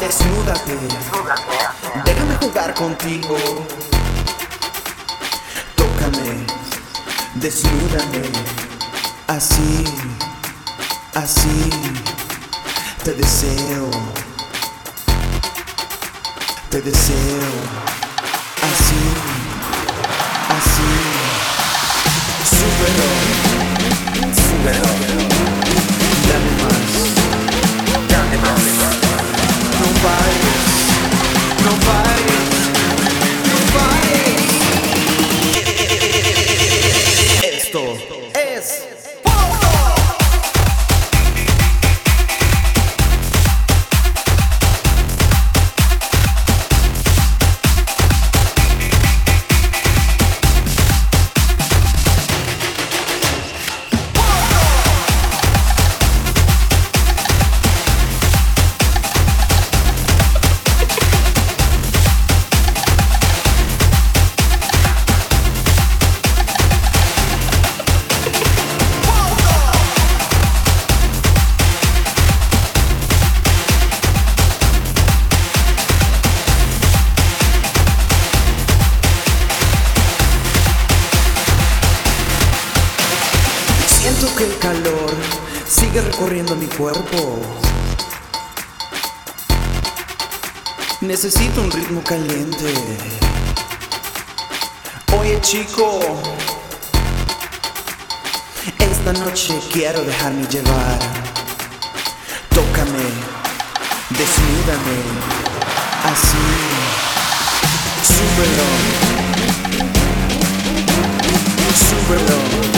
Desnúdate. Déjame jugar contigo. Tócame. Desnúdame. Así. Así. Te deseo. Te deseo. Así. Así. Súbelo. Súbelo. esto. cuerpo. Necesito un ritmo caliente. Oye chico, esta noche quiero dejarme llevar. Tócame, desnúdame, así. Súbelo. Súbelo.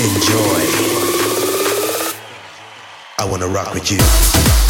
enjoy. I wanna rock with you.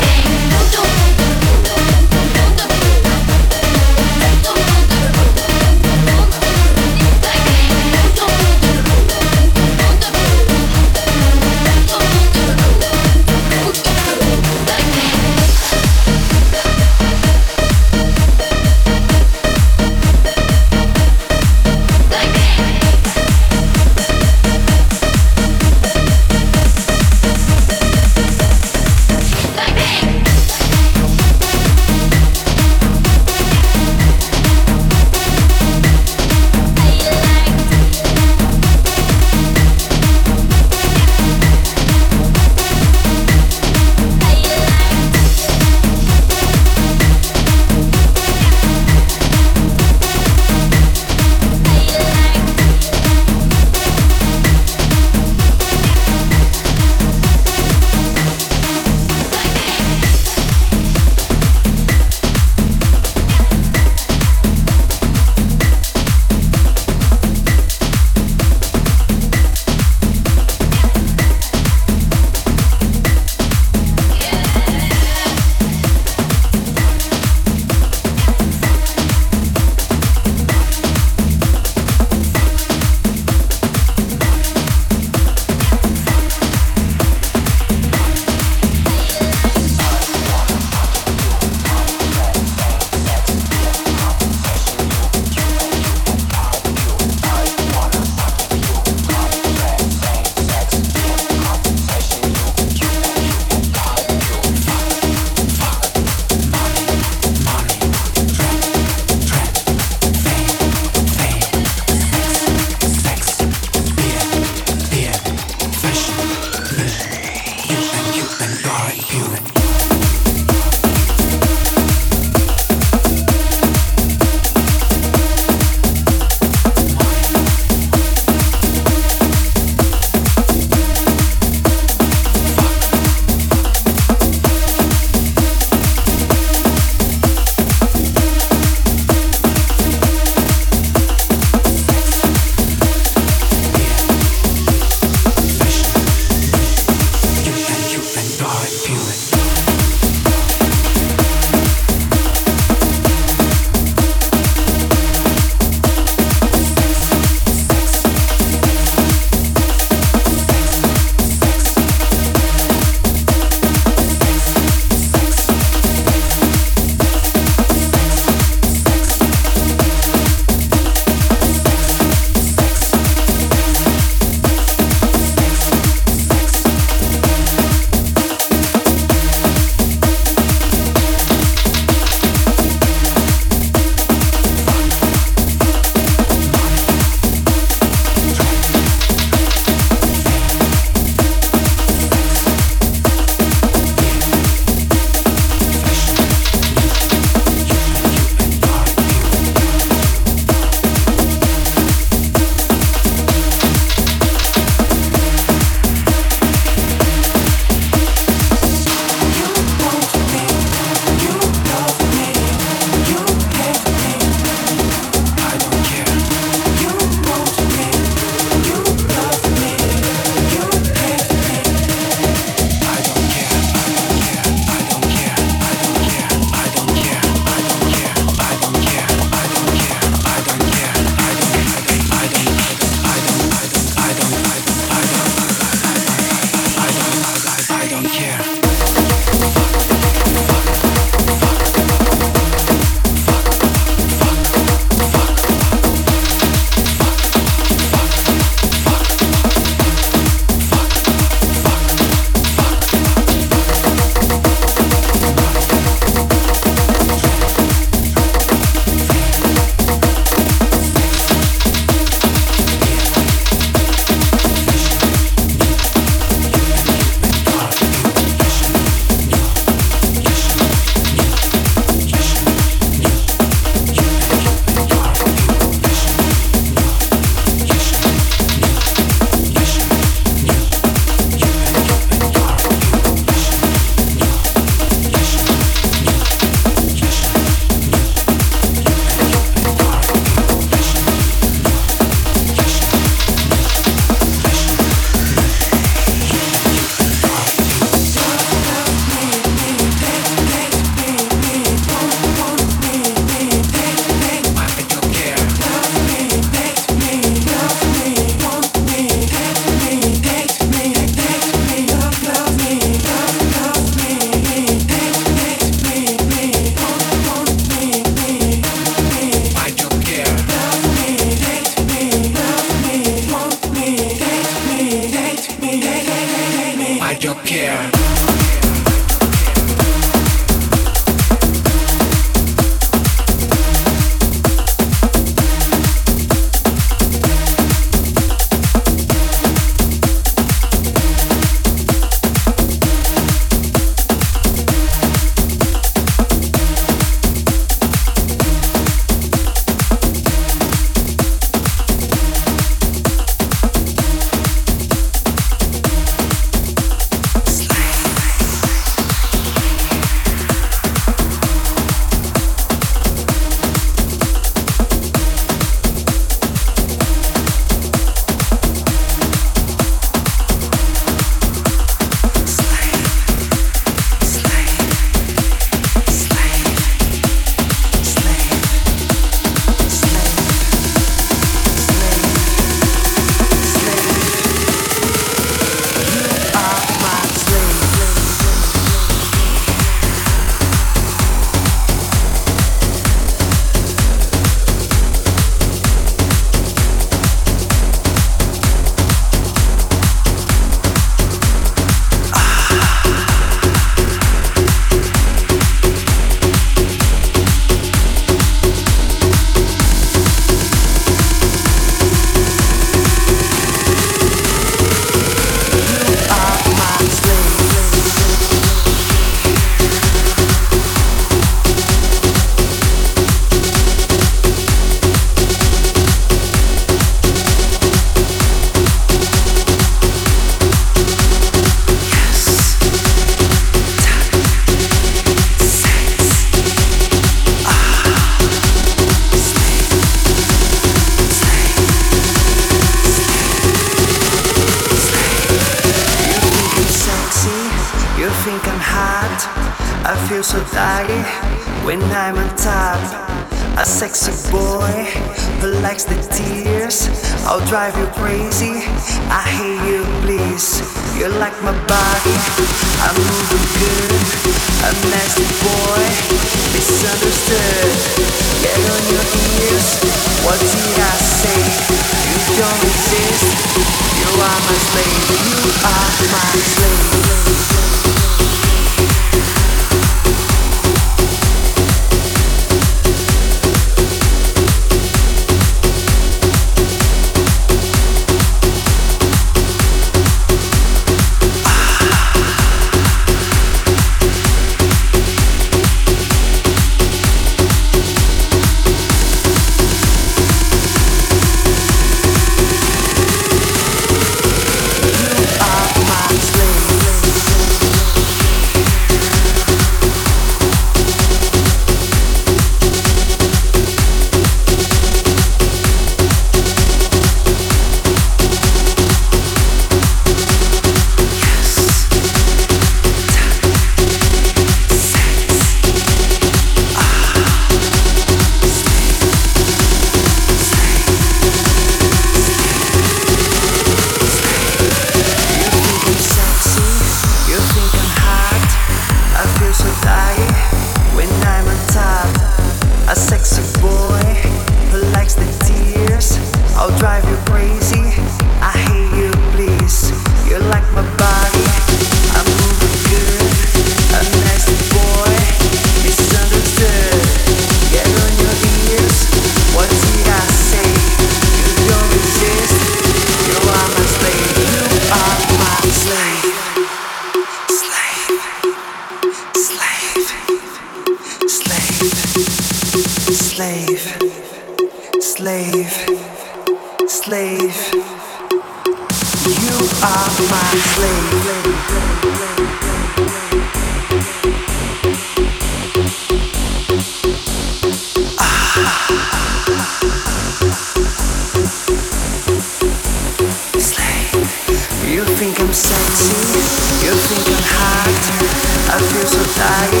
die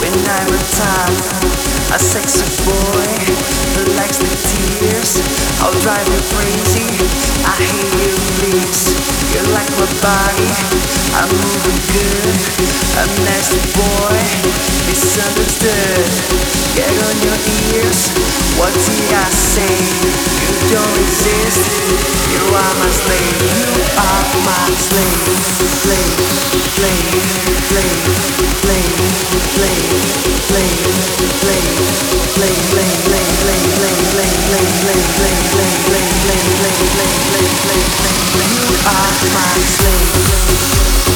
when I retire. A sexy boy who likes the tears. I'll drive you crazy. I hate you, please. You like my body. I'm moving good. A nasty boy, misunderstood. Get on your ears. What did I say? You don't exist. You are my slave. You are my slave. Slave, slave, slave, slave, slave, slave, slave are my slave.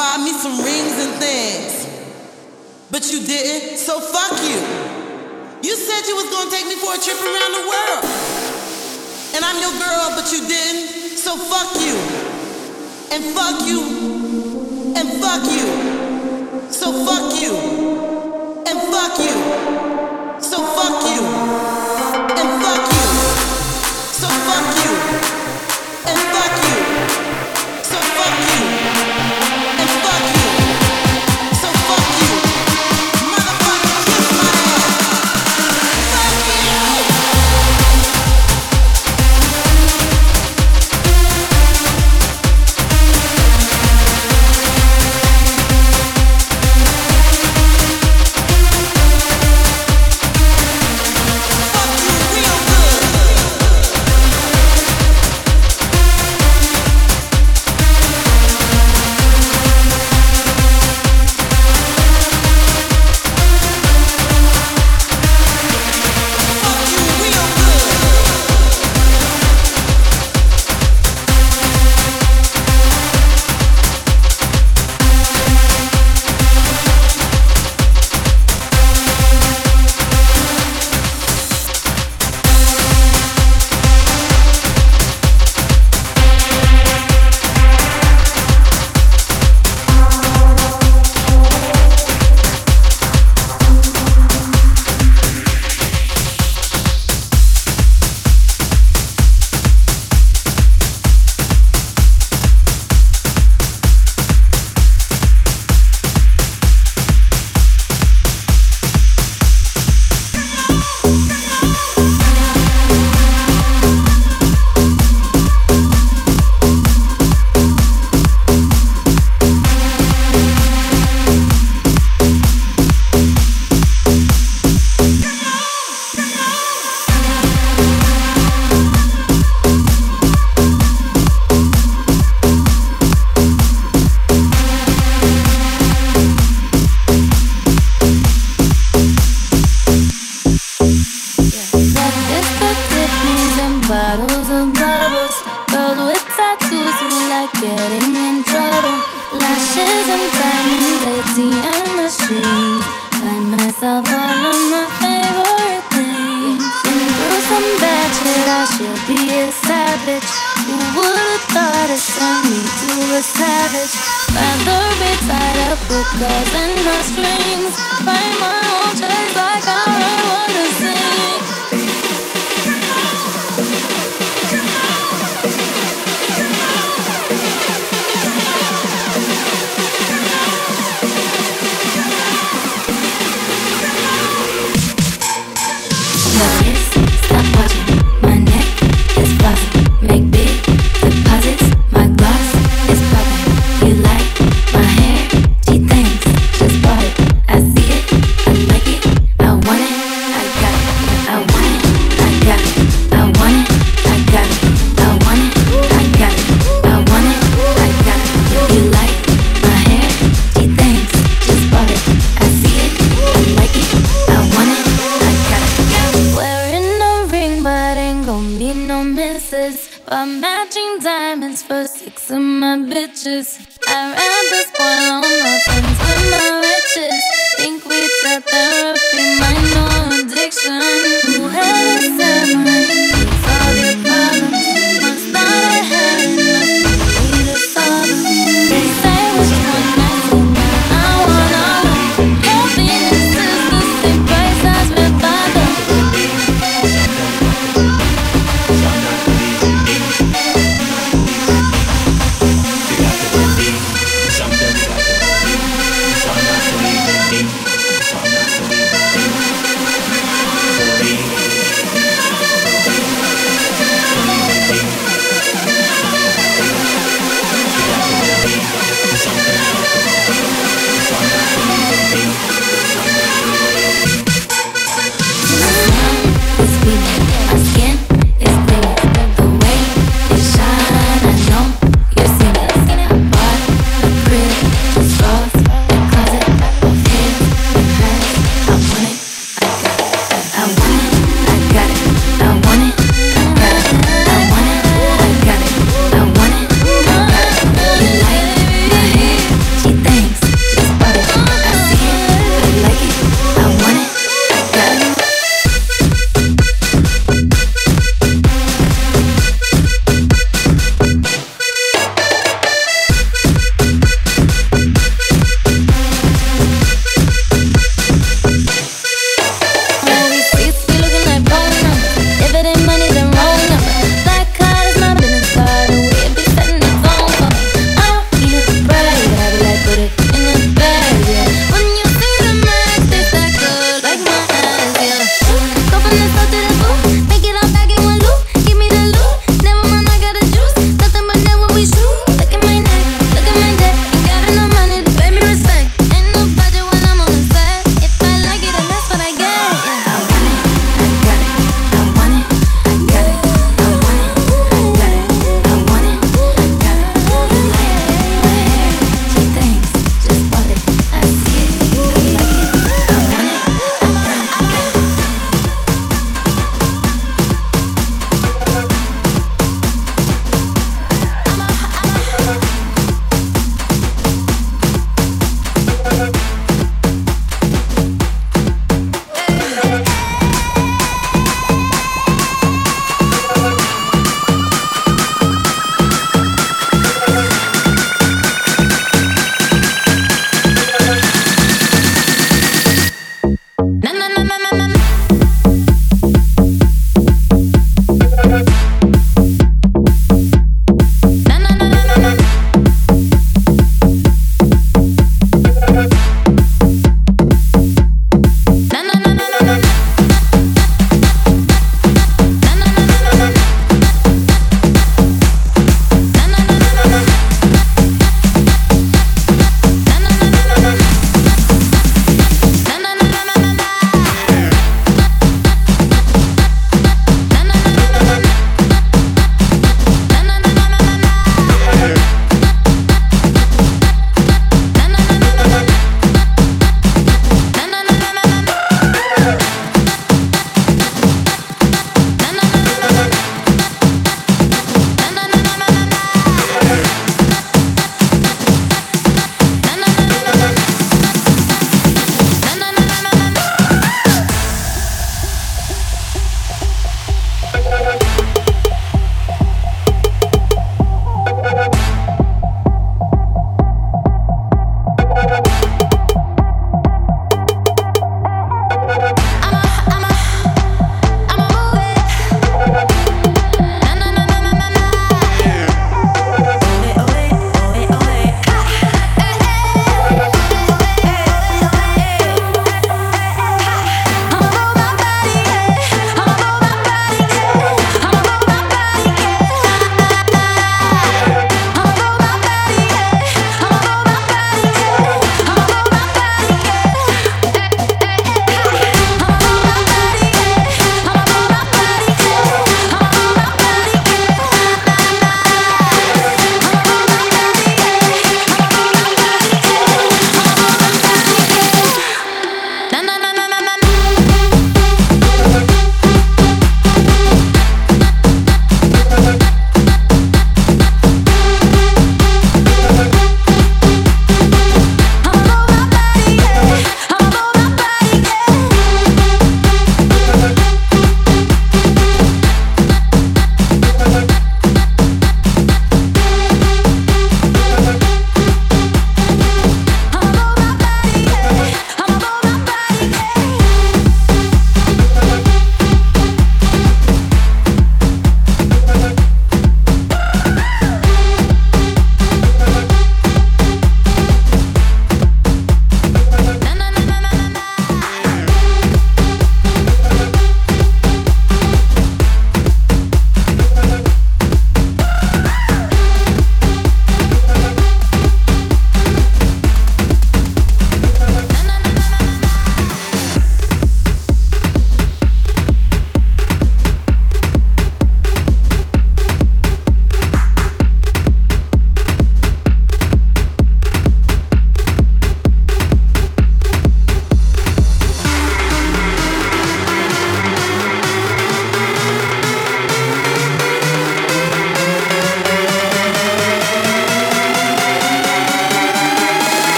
buy me some rings and things. But you didn't, so fuck you. You said you was gonna take me for a trip around the world. And I'm your girl, but you didn't, so fuck you. And fuck you. And fuck you. So fuck you. And fuck you. So fuck you.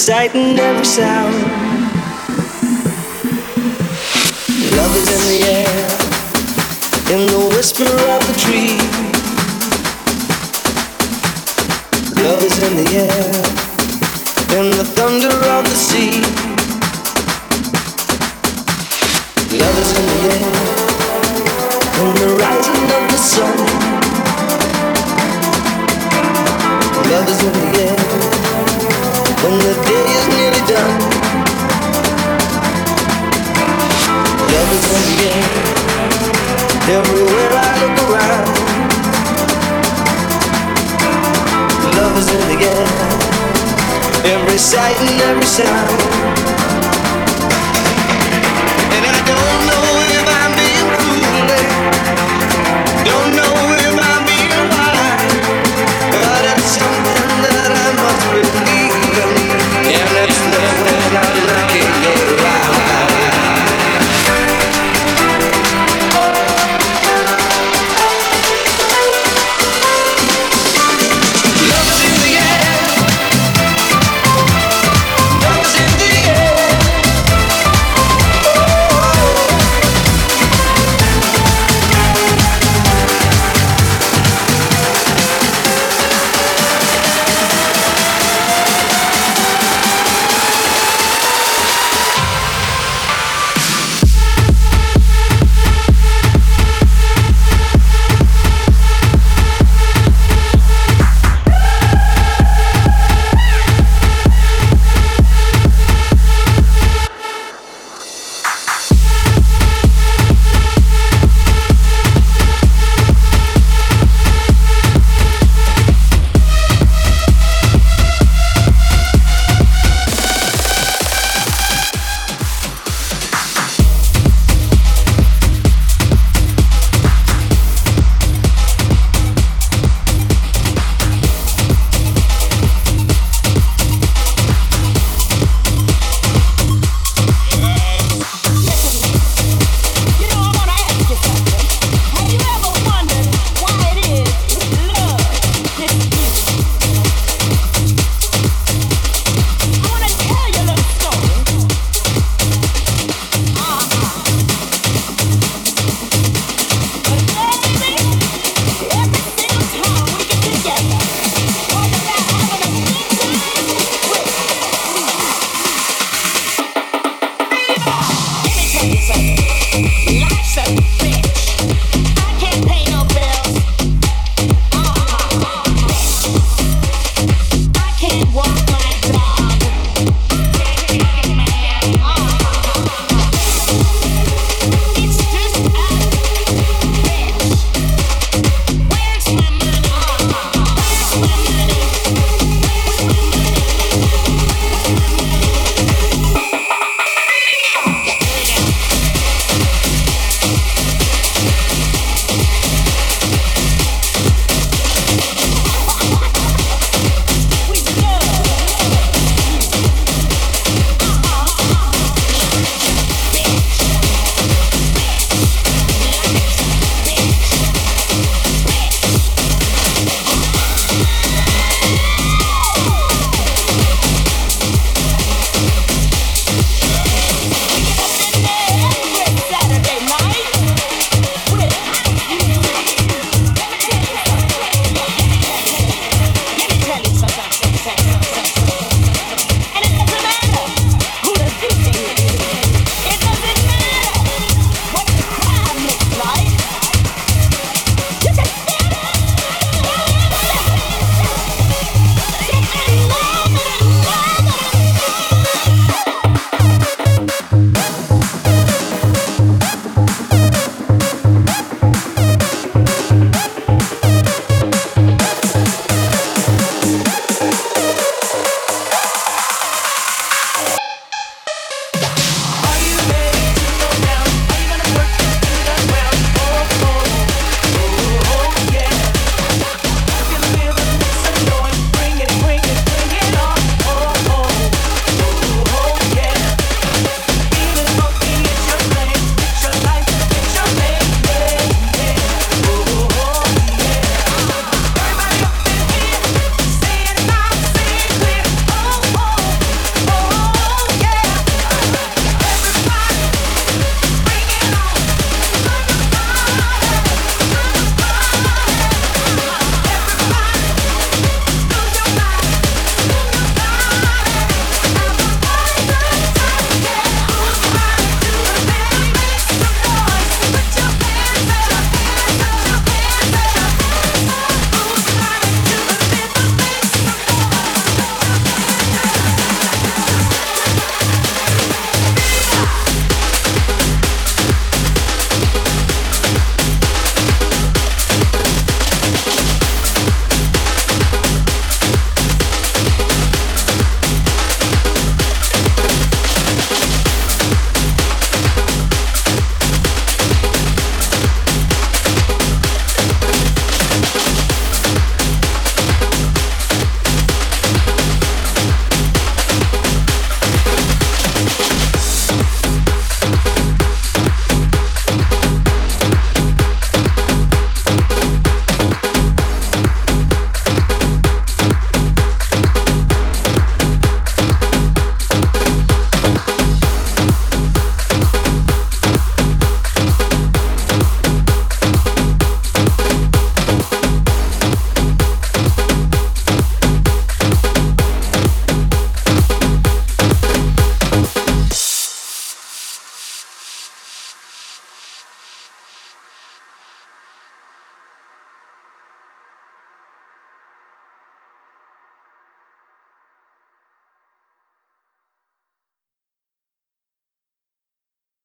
Sight and every sound.